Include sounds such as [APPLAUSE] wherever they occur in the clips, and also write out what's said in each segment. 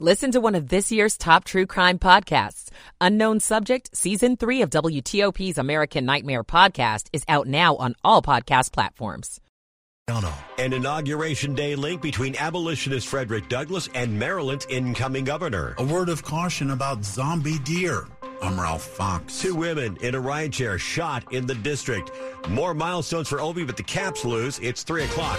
Listen to one of this year's top true crime podcasts. Unknown Subject, Season 3 of WTOP's American Nightmare podcast is out now on all podcast platforms. An inauguration day link between abolitionist Frederick Douglass and Maryland's incoming governor. A word of caution about zombie deer. I'm Ralph Fox. Two women in a ride chair shot in the district. More milestones for Ovi, but the Caps lose. It's 3 o'clock.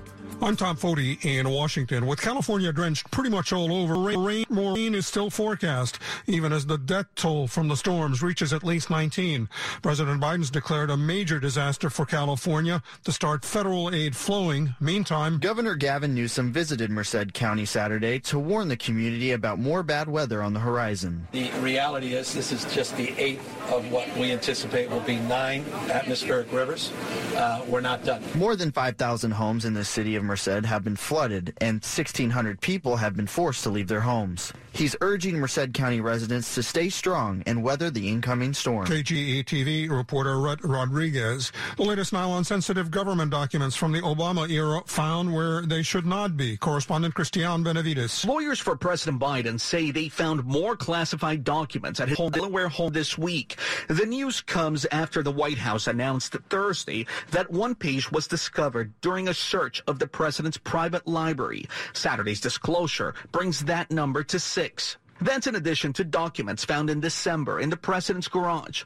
I'm Tom Foty in Washington. With California drenched pretty much all over, rain, more rain is still forecast, even as the death toll from the storms reaches at least 19. President Biden's declared a major disaster for California to start federal aid flowing. Meantime, Governor Gavin Newsom visited Merced County Saturday to warn the community about more bad weather on the horizon. The reality is this is just the eighth of what we anticipate will be nine atmospheric rivers. Uh, we're not done. More than 5,000 homes in the city of Merced have been flooded and 1,600 people have been forced to leave their homes. He's urging Merced County residents to stay strong and weather the incoming storm. KGE TV reporter Rhett Rodriguez. The latest now on sensitive government documents from the Obama era found where they should not be. Correspondent Christian Benavides. Lawyers for President Biden say they found more classified documents at his Delaware home this week. The news comes after the White House announced Thursday that one page was discovered during a search of the president's private library. Saturday's disclosure brings that number to six. That's in addition to documents found in December in the president's garage.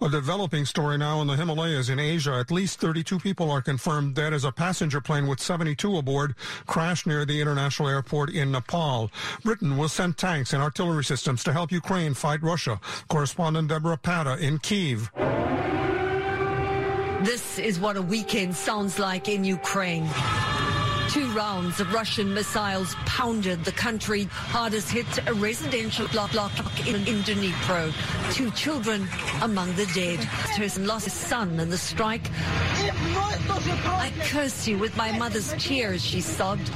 A developing story now in the Himalayas in Asia. At least 32 people are confirmed dead as a passenger plane with 72 aboard crashed near the international airport in Nepal. Britain will send tanks and artillery systems to help Ukraine fight Russia. Correspondent Debora Patta in Kiev. This is what a weekend sounds like in Ukraine. Two rounds of Russian missiles pounded the country hardest hit a residential block, block in, in Dnipro. Two children among the dead. Person lost his son in the strike. I curse you with my mother's tears, she sobbed.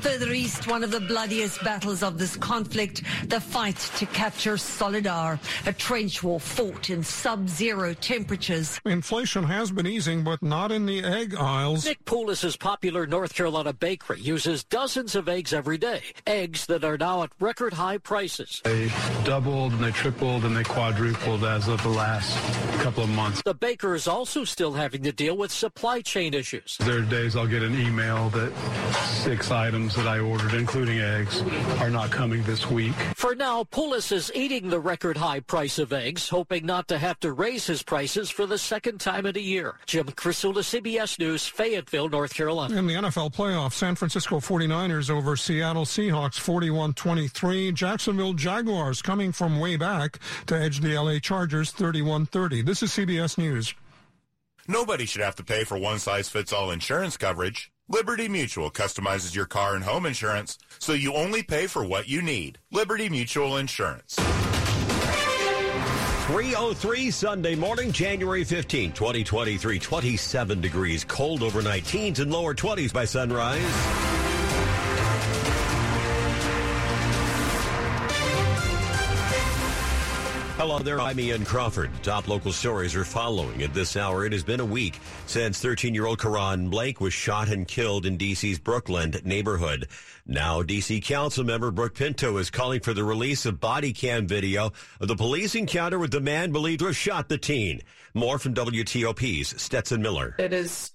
Further east, one of the bloodiest battles of this conflict, the fight to capture Soledar, a trench war fought in sub-zero temperatures. Inflation has been easing, but not in the egg aisles. Nick Poulis's popular North Carolina bakery uses dozens of eggs every day. Eggs that are now at record high prices. They doubled and they tripled and they quadrupled as of the last couple of months. The baker is also still having to deal with supply chain issues. There are days I'll get an email that six items that I ordered, including eggs, are not coming this week. For now, Poulis is eating the record high price of eggs, hoping not to have to raise his prices for the second time in a year. Jim Krasula, CBS News, Fayetteville, North Carolina. In the NFL playoffs, San Francisco 49ers over Seattle Seahawks 41-23. Jacksonville Jaguars coming from way back to edge the LA Chargers 31-30. This is CBS News. Nobody should have to pay for one-size-fits-all insurance coverage. Liberty Mutual customizes your car and home insurance so you only pay for what you need. Liberty Mutual Insurance. 303 Sunday morning, January 15, 2023. 27 degrees, cold overnight, teens and lower 20s by sunrise. Hello there, I'm Ian Crawford. Top local stories are following at this hour. It has been a week since 13-year-old Karon Blake was shot and killed in D.C.'s Brookland neighborhood. Now, D.C. Council member Brooke Pinto is calling for the release of body cam video of the police encounter with the man believed to have shot the teen. More from WTOP's Stetson Miller. It is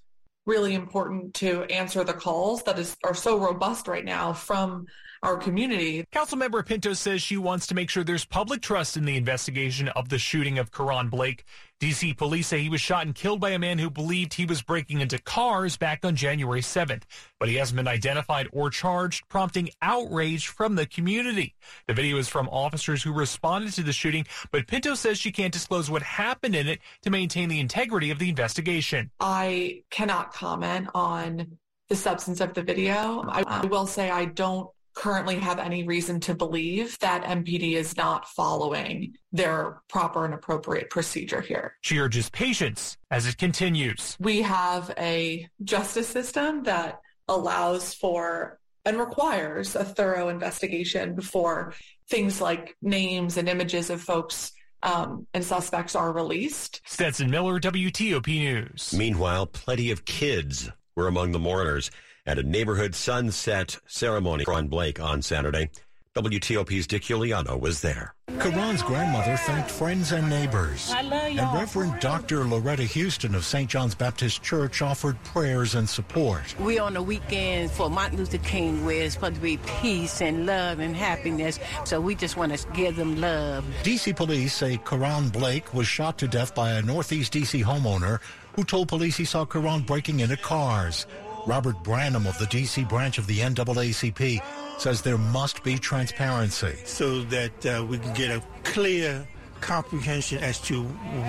really important to answer the calls that is are so robust right now from our community. Councilmember Pinto says she wants to make sure there's public trust in the investigation of the shooting of Karon Blake. DC police say he was shot and killed by a man who believed he was breaking into cars back on January 7th, but he hasn't been identified or charged, prompting outrage from the community. The video is from officers who responded to the shooting, but Pinto says she can't disclose what happened in it to maintain the integrity of the investigation. I cannot comment on the substance of the video. I, I will say I don't currently have any reason to believe that MPD is not following their proper and appropriate procedure here. She urges patience as it continues. We have a justice system that allows for and requires a thorough investigation before things like names and images of folks um, and suspects are released. Stetson Miller, WTOP News. Meanwhile, plenty of kids were among the mourners at a neighborhood sunset ceremony for on Blake on Saturday. WTOP's Dick Uliano was there. Karon's grandmother thanked friends and neighbors. And Reverend Dr. Loretta Houston of St. John's Baptist Church offered prayers and support. We're on the weekend for Martin Luther King where it's supposed to be peace and love and happiness. So we just want to give them love. D.C. police say Karon Blake was shot to death by a Northeast D.C. homeowner who told police he saw Karon breaking into cars. Robert Branham of the D.C. branch of the NAACP says there must be transparency. So that uh, we can get a clear comprehension as to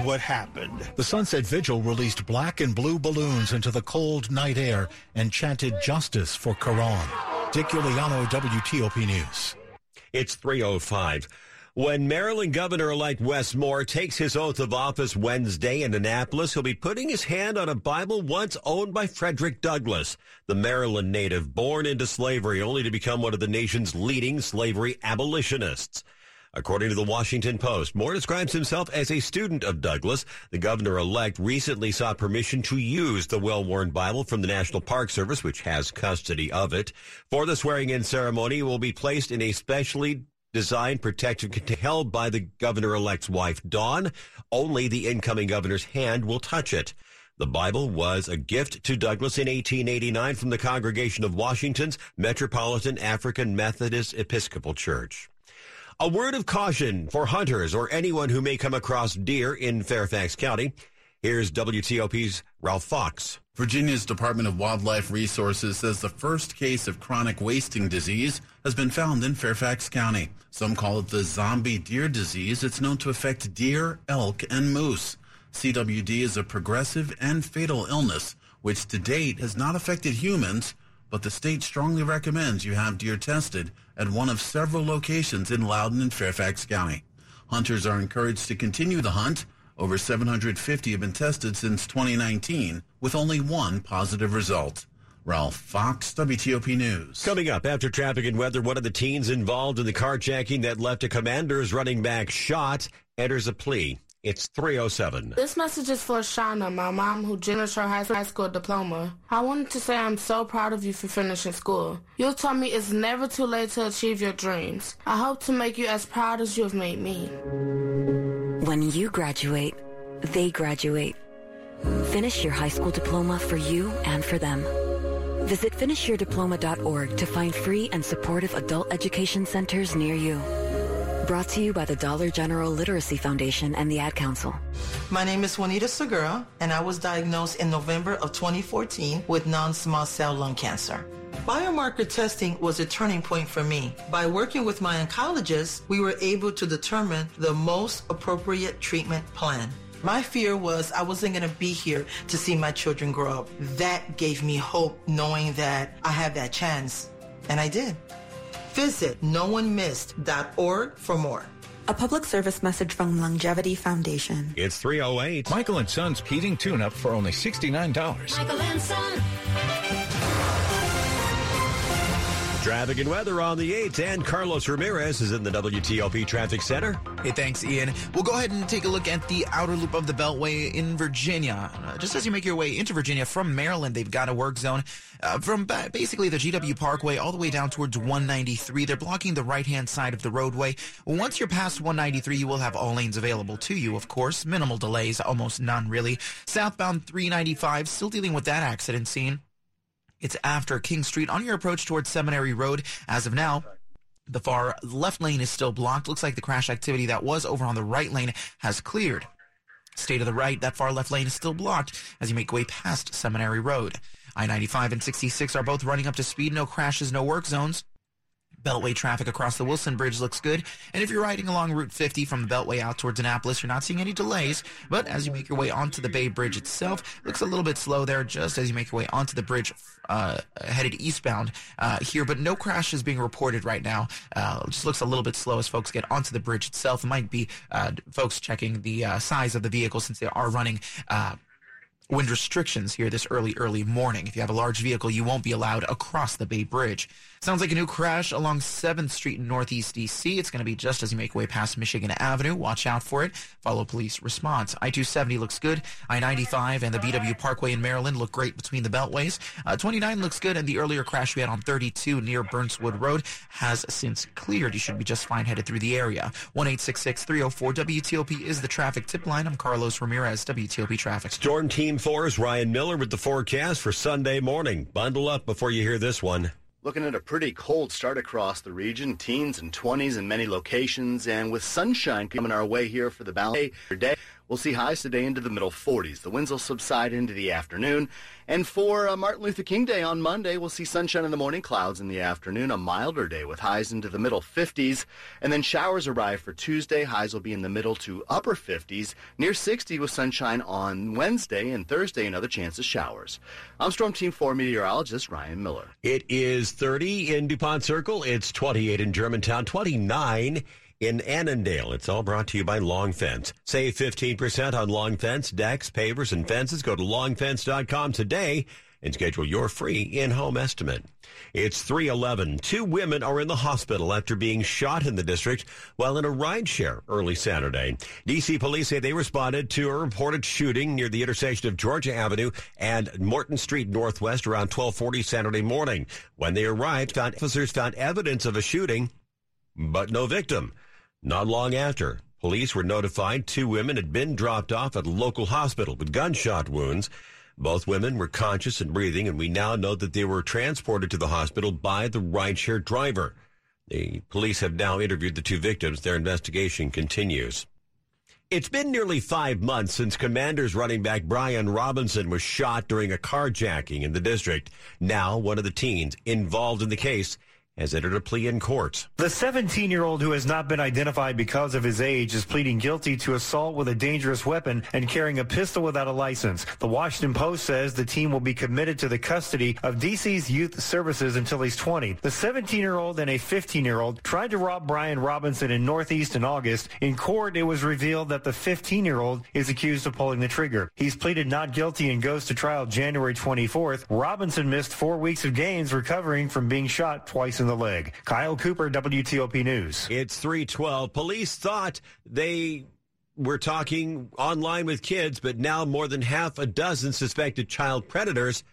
what happened. The Sunset Vigil released black and blue balloons into the cold night air and chanted justice for Karon. Dick Uliano, WTOP News. It's 305. When Maryland Governor-elect Wes Moore takes his oath of office Wednesday in Annapolis, he'll be putting his hand on a Bible once owned by Frederick Douglass, the Maryland native born into slavery only to become one of the nation's leading slavery abolitionists. According to the Washington Post, Moore describes himself as a student of Douglass. The governor-elect recently sought permission to use the well-worn Bible from the National Park Service, which has custody of it. For the swearing-in ceremony, it will be placed in a specially designed protective container held by the governor-elect's wife, Dawn. Only the incoming governor's hand will touch it. The Bible was a gift to Douglass in 1889 from the Congregation of Washington's Metropolitan African Methodist Episcopal Church. A word of caution for hunters or anyone who may come across deer in Fairfax County. Here's WTOP's Ralph Fox. Virginia's Department of Wildlife Resources says the first case of chronic wasting disease has been found in Fairfax County. Some call it the zombie deer disease. It's known to affect deer, elk, and moose. CWD is a progressive and fatal illness, which to date has not affected humans, but the state strongly recommends you have deer tested at one of several locations in Loudoun and Fairfax County. Hunters are encouraged to continue the hunt. Over 750 have been tested since 2019, with only one positive result. Ralph Fox, WTOP News. Coming up after traffic and weather, one of the teens involved in the carjacking that left a commander's running back shot enters a plea. It's 307. This message is for Shauna, my mom who just finished her high school diploma. I wanted to say I'm so proud of you for finishing school. You told me it's never too late to achieve your dreams. I hope to make you as proud as you have made me. When you graduate, they graduate. Finish your high school diploma for you and for them. Visit finishyourdiploma.org to find free and supportive adult education centers near you. Brought to you by the Dollar General Literacy Foundation and the Ad Council. My name is Juanita Segura, and I was diagnosed in November of 2014 with non-small cell lung cancer. Biomarker testing was a turning point for me. By working with my oncologist, we were able to determine the most appropriate treatment plan. My fear was I wasn't going to be here to see my children grow up. That gave me hope knowing that I had that chance. And I did. Visit noonemissed.org for more. A public service message from LUNGevity Foundation. It's 308. Michael and Son's heating tune up for only $69. Michael and Son. Traffic and weather on the 8th, and Carlos Ramirez is in the WTOP Traffic Center. Hey, thanks, Ian. We'll go ahead and take a look at the outer loop of the Beltway in Virginia. Uh, just as you make your way into Virginia from Maryland, they've got a work zone uh, from ba- basically the GW Parkway all the way down towards 193. They're blocking the right-hand side of the roadway. Once you're past 193, you will have all lanes available to you, of course. Minimal delays, almost none really. Southbound 395, still dealing with that accident scene. It's after King Street on your approach towards Seminary Road. As of now, the far left lane is still blocked. Looks like the crash activity that was over on the right lane has cleared. Stay to the right, that far left lane is still blocked as you make way past Seminary Road. I-95 and 66 are both running up to speed. No crashes, no work zones. Beltway traffic across the Wilson Bridge looks good. And if you're riding along Route 50 from the Beltway out towards Annapolis, you're not seeing any delays. But as you make your way onto the Bay Bridge itself, looks a little bit slow there just as you make your way onto the bridge uh, headed eastbound uh, here. But no crashes being reported right now. Uh, just looks a little bit slow as folks get onto the bridge itself. It might be uh, folks checking the uh, size of the vehicle since they are running uh, wind restrictions here this early, early morning. If you have a large vehicle, you won't be allowed across the Bay Bridge. Sounds like a new crash along 7th Street in Northeast DC. It's going to be just as you make way past Michigan Avenue. Watch out for it. Follow police response. I-270 looks good. I-95 and the BW Parkway in Maryland look great between the beltways. Uh, 29 looks good, and the earlier crash we had on 32 near Burnswood Road has since cleared. You should be just fine headed through the area. 1-866-304-WTOP is the traffic tip line. I'm Carlos Ramirez, WTOP Traffic. Storm Team 4's Ryan Miller with the forecast for Sunday morning. Bundle up before you hear this one. Looking at a pretty cold start across the region, teens and 20s in many locations, and with sunshine coming our way here for the ballet day. We'll see highs today into the middle 40s. The winds will subside into the afternoon. And for uh, Martin Luther King Day on Monday, we'll see sunshine in the morning, clouds in the afternoon, a milder day with highs into the middle 50s. And then showers arrive for Tuesday. Highs will be in the middle to upper 50s, near 60 with sunshine on Wednesday and Thursday, another chance of showers. I'm Storm Team 4 meteorologist Ryan Miller. It is 30 in DuPont Circle. It's 28 in Germantown, 29 in Annandale. It's all brought to you by Long Fence. Save 15% on Long Fence, decks, pavers, and fences. Go to longfence.com today and schedule your free in-home estimate. It's 311. Two women are in the hospital after being shot in the district while in a rideshare early Saturday. DC police say they responded to a reported shooting near the intersection of Georgia Avenue and Morton Street Northwest around 1240 Saturday morning. When they arrived, found officers found evidence of a shooting, but no victim. Not long after, police were notified two women had been dropped off at a local hospital with gunshot wounds. Both women were conscious and breathing, and we now know that they were transported to the hospital by the rideshare driver. The police have now interviewed the two victims. Their investigation continues. It's been nearly five months since Commanders running back Brian Robinson was shot during a carjacking in the district. Now, one of the teens involved in the case has entered a plea in court. The 17 year old who has not been identified because of his age is pleading guilty to assault with a dangerous weapon and carrying a pistol without a license. The Washington Post says the team will be committed to the custody of DC's youth services until he's 20. The 17 year old and a 15 year old tried to rob Brian Robinson in Northeast in August. In court, it was revealed that the 15 year old is accused of pulling the trigger. He's pleaded not guilty and goes to trial January 24th. Robinson missed four weeks of games recovering from being shot twice in the leg. Kyle Cooper, WTOP News. It's 312. Police thought they were talking online with kids, but now more than half a dozen suspected child predators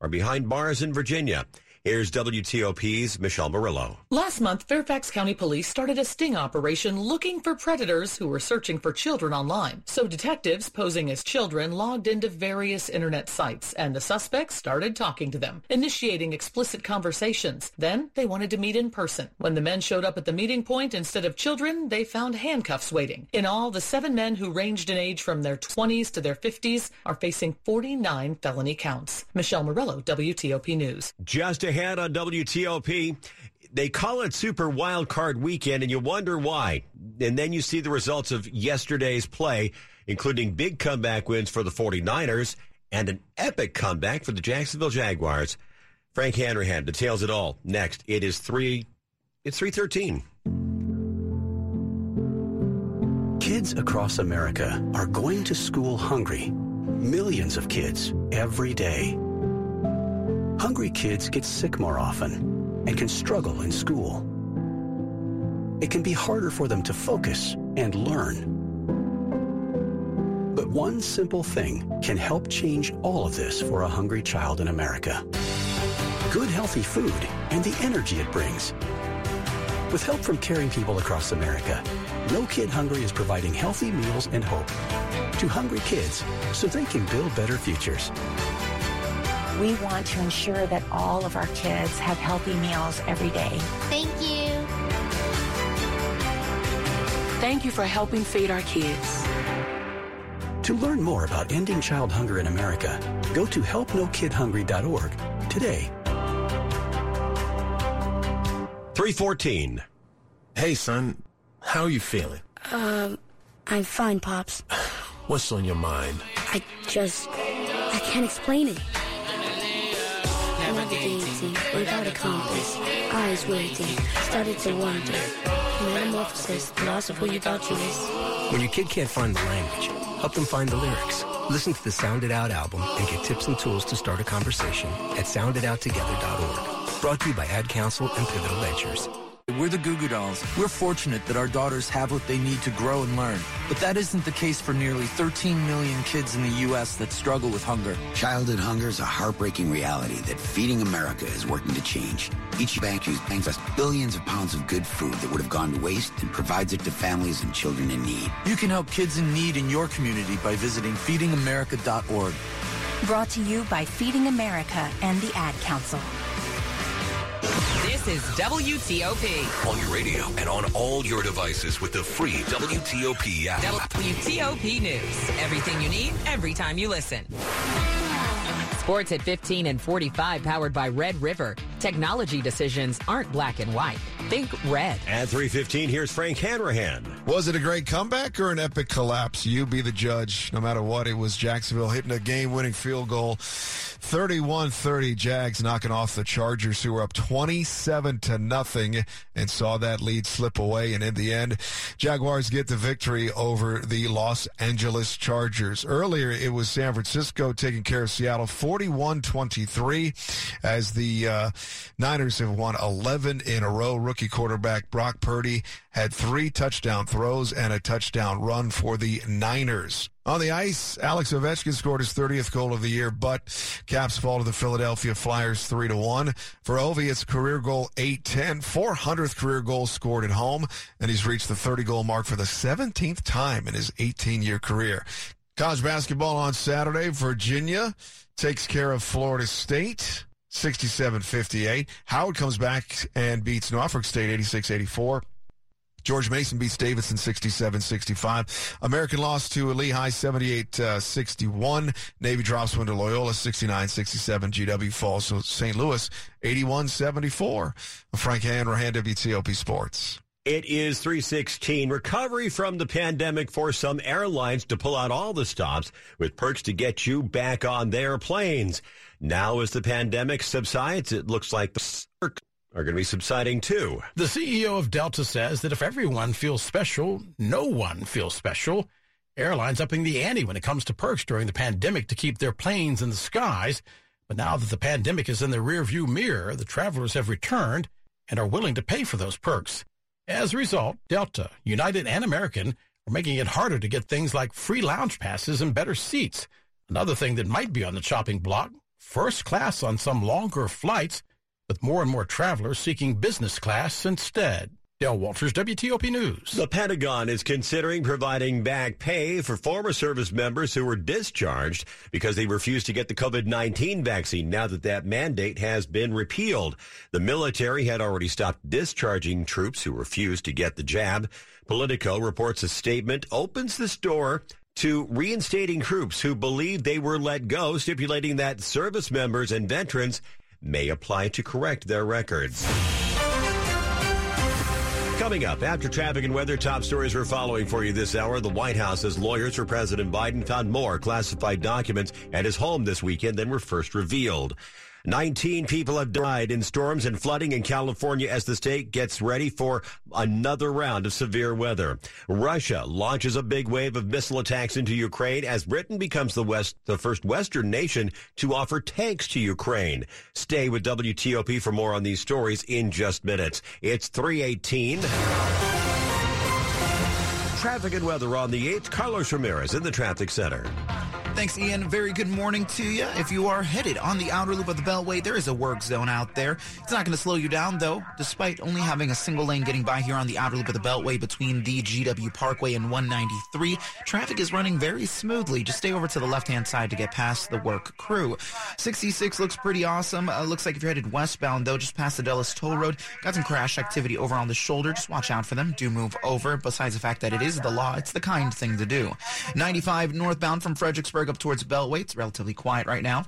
are behind bars in Virginia. Here's WTOP's Michelle Murillo. Last month, Fairfax County Police started a sting operation looking for predators who were searching for children online. So detectives posing as children logged into various internet sites and the suspects started talking to them, initiating explicit conversations. Then they wanted to meet in person. When the men showed up at the meeting point, instead of children, they found handcuffs waiting. In all, the seven men who ranged in age from their 20s to their 50s are facing 49 felony counts. Michelle Murillo, WTOP News. Just a ahead on WTOP. They call it Super Wild Card Weekend, and you wonder why. And then you see the results of yesterday's play, including big comeback wins for the 49ers and an epic comeback for the Jacksonville Jaguars. Frank Hanrahan details it all next. It is three. It's three thirteen. Kids across America are going to school hungry. Millions of kids every day. Hungry kids get sick more often and can struggle in school. It can be harder for them to focus and learn. But one simple thing can help change all of this for a hungry child in America. Good healthy food and the energy it brings. With help from caring people across America, No Kid Hungry is providing healthy meals and hope to hungry kids so they can build better futures. We want to ensure that all of our kids have healthy meals every day. Thank you. Thank you for helping feed our kids. To learn more about ending child hunger in America, go to helpnokidhungry.org today. 314. Hey, son. How are you feeling? Um, I'm fine, Pops. [SIGHS] What's on your mind? I just. I can't explain it. Navigating without a compass, eyes waiting, started to wonder. Metamorphosis, loss of who you thought you was. When your kid can't find the language, help them find the lyrics. Listen to the Sound It Out album and get tips and tools to start a conversation at sounditouttogether.org. Brought to you by Ad Council and Pivotal Ventures. We're the Goo Goo Dolls. We're fortunate that our daughters have what they need to grow and learn. But that isn't the case for nearly 13 million kids in the U.S. that struggle with hunger. Childhood hunger is a heartbreaking reality that Feeding America is working to change. Each bank use us billions of pounds of good food that would have gone to waste and provides it to families and children in need. You can help kids in need in your community by visiting feedingamerica.org. Brought to you by Feeding America and the Ad Council. This is WTOP. On your radio and on all your devices with the free WTOP app. WTOP News. Everything you need, every time you listen. Sports at 15 and 45, powered by Red River. Technology decisions aren't black and white. Think red. At 315, here's Frank Hanrahan. Was it a great comeback or an epic collapse? You be the judge. No matter what, it was Jacksonville hitting a game winning field goal. 31 30 Jags knocking off the Chargers, who were up 27 to nothing and saw that lead slip away. And in the end, Jaguars get the victory over the Los Angeles Chargers. Earlier, it was San Francisco taking care of Seattle 41 23 as the uh, Niners have won 11 in a row. Rookie quarterback Brock Purdy had three touchdown throws and a touchdown run for the Niners. On the ice, Alex Ovechkin scored his 30th goal of the year, but Caps fall to the Philadelphia Flyers 3 to 1. For Ovi, it's career goal 810, 400th career goal scored at home, and he's reached the 30 goal mark for the 17th time in his 18 year career. College basketball on Saturday, Virginia takes care of Florida State. 67-58. Howard comes back and beats Norfolk State 86-84. George Mason beats Davidson 67-65. American lost to Lehigh 78-61. Navy drops one to Loyola 69-67. GW falls to St. Louis 81-74. Frank Hanrahan, WTOP Sports. It is 316. Recovery from the pandemic for some airlines to pull out all the stops with perks to get you back on their planes. Now, as the pandemic subsides, it looks like the are going to be subsiding too. The CEO of Delta says that if everyone feels special, no one feels special. Airlines upping the ante when it comes to perks during the pandemic to keep their planes in the skies. But now that the pandemic is in the rearview mirror, the travelers have returned and are willing to pay for those perks. As a result, Delta, United, and American are making it harder to get things like free lounge passes and better seats. Another thing that might be on the chopping block, first class on some longer flights with more and more travelers seeking business class instead. Dale Walters, WTOP News. The Pentagon is considering providing back pay for former service members who were discharged because they refused to get the COVID-19 vaccine now that that mandate has been repealed. The military had already stopped discharging troops who refused to get the jab. Politico reports a statement opens this door to reinstating troops who believe they were let go, stipulating that service members and veterans may apply to correct their records. Coming up, after traffic and weather, top stories we're following for you this hour. The White House's lawyers for President Biden found more classified documents at his home this weekend than were first revealed. 19 people have died in storms and flooding in California as the state gets ready for another round of severe weather. Russia launches a big wave of missile attacks into Ukraine as Britain becomes the West, the first Western nation to offer tanks to Ukraine. Stay with WTOP for more on these stories in just minutes. It's 318. Traffic and weather on the 8th. Carlos Ramirez in the traffic center. Thanks, Ian. Very good morning to you. If you are headed on the outer loop of the Beltway, there is a work zone out there. It's not going to slow you down, though, despite only having a single lane getting by here on the outer loop of the Beltway between the GW Parkway and 193. Traffic is running very smoothly. Just stay over to the left-hand side to get past the work crew. 66 looks pretty awesome. Uh, looks like if you're headed westbound, though, just past the Dulles Toll Road, got some crash activity over on the shoulder. Just watch out for them. Do move over. Besides the fact that it is the law, it's the kind thing to do. 95 northbound from Fredericksburg up towards Beltway. It's relatively quiet right now.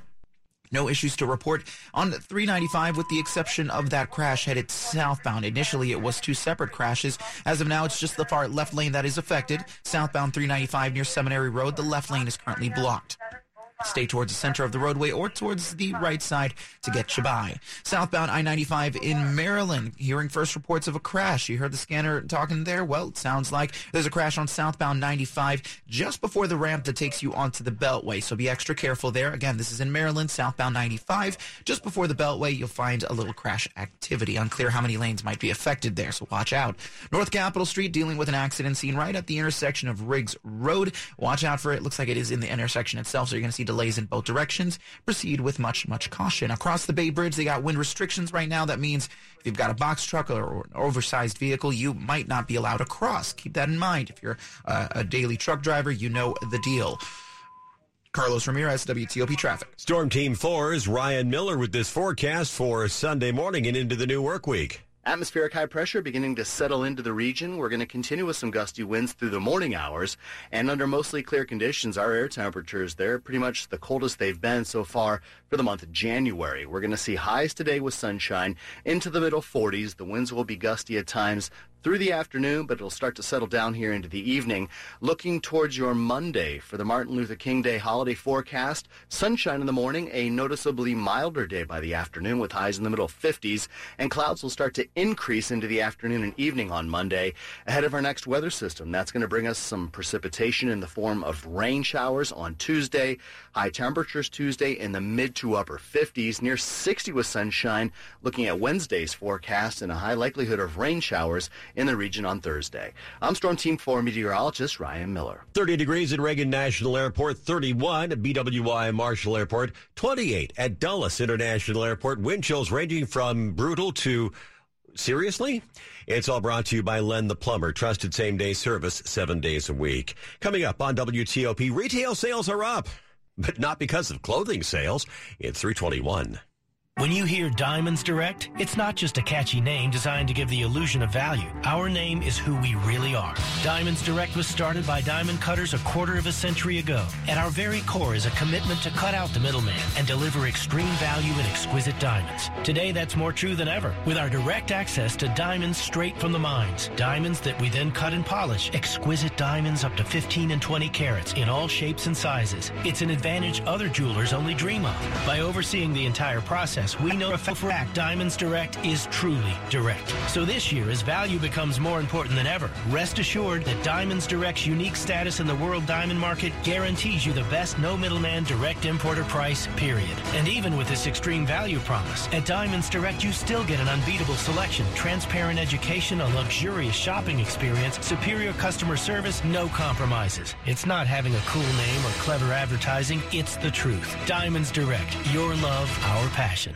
No issues to report on 395 with the exception of that crash headed southbound. Initially, it was two separate crashes. As of now, it's just the far left lane that is affected. Southbound 395 near Seminary Road, the left lane is currently blocked. Stay towards the center of the roadway or towards the right side to get you by. Southbound I-95 in Maryland, hearing first reports of a crash. You heard the scanner talking there? Well, it sounds like there's a crash on southbound 95 just before the ramp that takes you onto the Beltway. So be extra careful there. Again, this is in Maryland, southbound 95. Just before the Beltway, you'll find a little crash activity. Unclear how many lanes might be affected there, so watch out. North Capitol Street dealing with an accident scene right at the intersection of Riggs Road. Watch out for it. Looks like it is in the intersection itself, so you're going to see delays in both directions. Proceed with much, much caution. Across the Bay Bridge, they got wind restrictions right now. That means if you've got a box truck or an oversized vehicle, you might not be allowed across. Keep that in mind. If you're uh, a daily truck driver, you know the deal. Carlos Ramirez, WTOP Traffic. Storm Team 4's Ryan Miller with this forecast for Sunday morning and into the new work week. Atmospheric high pressure beginning to settle into the region. We're going to continue with some gusty winds through the morning hours. And under mostly clear conditions, our air temperatures, they're pretty much the coldest they've been so far for the month of January. We're going to see highs today with sunshine into the middle 40s. The winds will be gusty at times through the afternoon, but it'll start to settle down here into the evening. Looking towards your Monday for the Martin Luther King Day holiday forecast, sunshine in the morning, a noticeably milder day by the afternoon with highs in the middle 50s, and clouds will start to increase into the afternoon and evening on Monday ahead of our next weather system. That's going to bring us some precipitation in the form of rain showers on Tuesday. High temperatures Tuesday in the mid to upper 50s, near 60 with sunshine. Looking at Wednesday's forecast and a high likelihood of rain showers in the region on Thursday. I'm Storm Team 4 meteorologist Ryan Miller. 30 degrees at Reagan National Airport, 31 at BWI Marshall Airport, 28 at Dulles International Airport. Wind chills ranging from brutal to Seriously? It's all brought to you by Len the Plumber, trusted same day service seven days a week. Coming up on WTOP, retail sales are up, but not because of clothing sales. It's 321. When you hear Diamonds Direct, it's not just a catchy name designed to give the illusion of value. Our name is who we really are. Diamonds Direct was started by diamond cutters a quarter of a century ago. At our very core is a commitment to cut out the middleman and deliver extreme value in exquisite diamonds. Today, that's more true than ever. With our direct access to diamonds straight from the mines, diamonds that we then cut and polish, exquisite diamonds up to 15 and 20 carats in all shapes and sizes. It's an advantage other jewelers only dream of. By overseeing the entire process, we know for a fact Diamonds Direct is truly direct. So this year, as value becomes more important than ever, rest assured that Diamonds Direct's unique status in the world diamond market guarantees you the best no middleman direct importer price, period. And even with this extreme value promise, at Diamonds Direct you still get an unbeatable selection, transparent education, a luxurious shopping experience, superior customer service, no compromises. It's not having a cool name or clever advertising, it's the truth. Diamonds Direct, your love, our passion.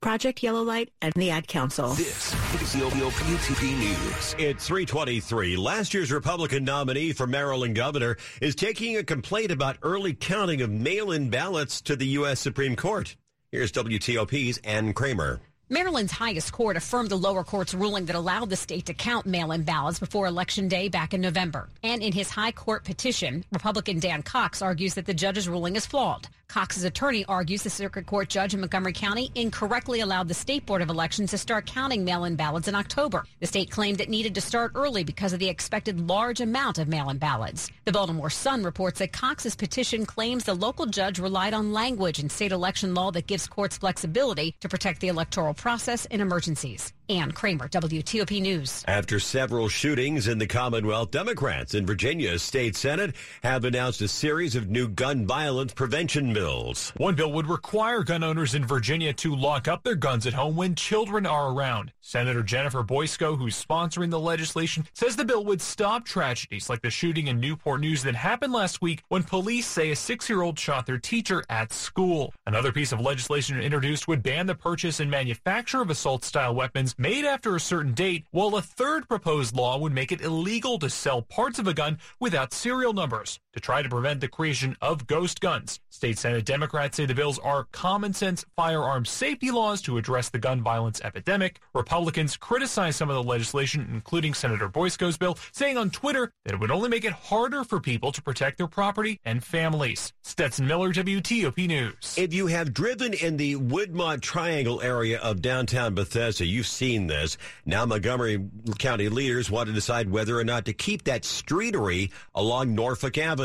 Project Yellow Light, and the Ad Council. This is the WTOP News. It's 323. Last year's Republican nominee for Maryland governor is taking a complaint about early counting of mail-in ballots to the U.S. Supreme Court. Here's WTOP's Ann Kramer. Maryland's highest court affirmed the lower court's ruling that allowed the state to count mail in ballots before Election Day back in November. And in his high court petition, Republican Dan Cox argues that the judge's ruling is flawed. Cox's attorney argues the circuit court judge in Montgomery County incorrectly allowed the state board of elections to start counting mail in ballots in October. The state claimed it needed to start early because of the expected large amount of mail in ballots. The Baltimore Sun reports that Cox's petition claims the local judge relied on language in state election law that gives courts flexibility to protect the electoral process in emergencies. Ann Kramer, WTOP News. After several shootings in the Commonwealth, Democrats in Virginia's state Senate have announced a series of new gun violence prevention bills. One bill would require gun owners in Virginia to lock up their guns at home when children are around. Senator Jennifer Boysko, who's sponsoring the legislation, says the bill would stop tragedies like the shooting in Newport News that happened last week when police say a six-year-old shot their teacher at school. Another piece of legislation introduced would ban the purchase and manufacture of assault-style weapons made after a certain date, while a third proposed law would make it illegal to sell parts of a gun without serial numbers. To try to prevent the creation of ghost guns. State Senate Democrats say the bills are common sense firearm safety laws to address the gun violence epidemic. Republicans criticize some of the legislation, including Senator Boysko's bill, saying on Twitter that it would only make it harder for people to protect their property and families. Stetson Miller, WTOP News. If you have driven in the Woodmont Triangle area of downtown Bethesda, you've seen this. Now Montgomery County leaders want to decide whether or not to keep that streetery along Norfolk Avenue.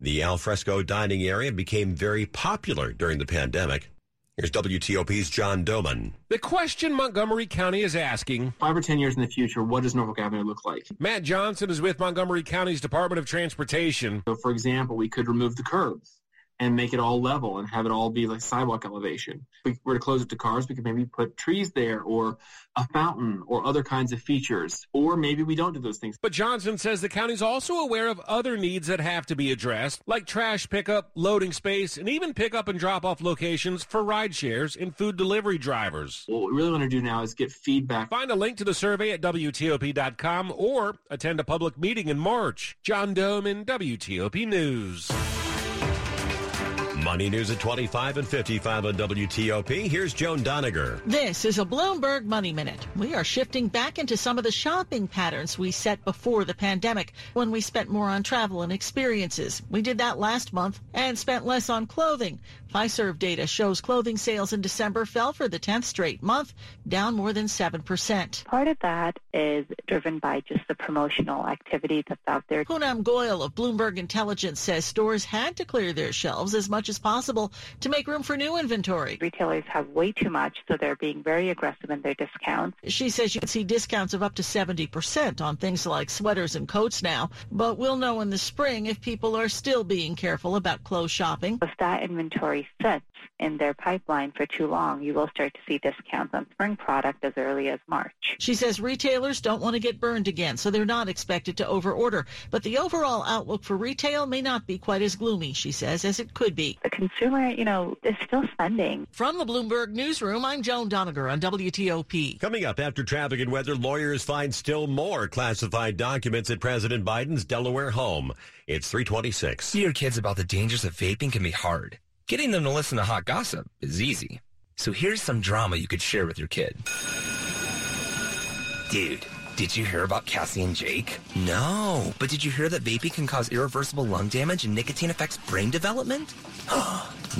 The alfresco dining area became very popular during the pandemic. Here's WTOP's John Domen. The question Montgomery County is asking five or 10 years in the future, what does Norfolk Avenue look like? Matt Johnson is with Montgomery County's Department of Transportation. So, for example, we could remove the curbs and make it all level and have it all be like sidewalk elevation. If we were to close it to cars, we could maybe put trees there or a fountain or other kinds of features. Or maybe we don't do those things. But Johnson says the county's also aware of other needs that have to be addressed, like trash pickup, loading space, and even pickup and drop off locations for ride shares and food delivery drivers. What we really want to do now is get feedback. Find a link to the survey at WTOP.com or attend a public meeting in March. John Domen, WTOP News. Money News at 25 and 55 on WTOP. Here's Joan Doniger. This is a Bloomberg Money Minute. We are shifting back into some of the shopping patterns we set before the pandemic when we spent more on travel and experiences. We did that last month and spent less on clothing. Fiserv data shows clothing sales in December fell for the 10th straight month, down more than 7%. Part of that is driven by just the promotional activity that's out there. Poonam Goyal of Bloomberg Intelligence says stores had to clear their shelves as much as possible to make room for new inventory. Retailers have way too much, so they're being very aggressive in their discounts. She says you can see discounts of up to 70% on things like sweaters and coats now, but we'll know in the spring if people are still being careful about clothes shopping. If that inventory sits in their pipeline for too long, you will start to see discounts on spring product as early as March. She says retailers don't want to get burned again, so they're not expected to overorder. But the overall outlook for retail may not be quite as gloomy, she says, as it could be. The consumer, you know, is still spending. From the Bloomberg Newsroom, I'm Joan Doniger on WTOP. Coming up after traffic and weather, lawyers find still more classified documents at President Biden's Delaware home. It's 326. Your kids about the dangers of vaping can be hard. Getting them to listen to hot gossip is easy. So here's some drama you could share with your kid. Dude, did you hear about Cassie and Jake? No, but did you hear that vaping can cause irreversible lung damage and nicotine affects brain development? [GASPS]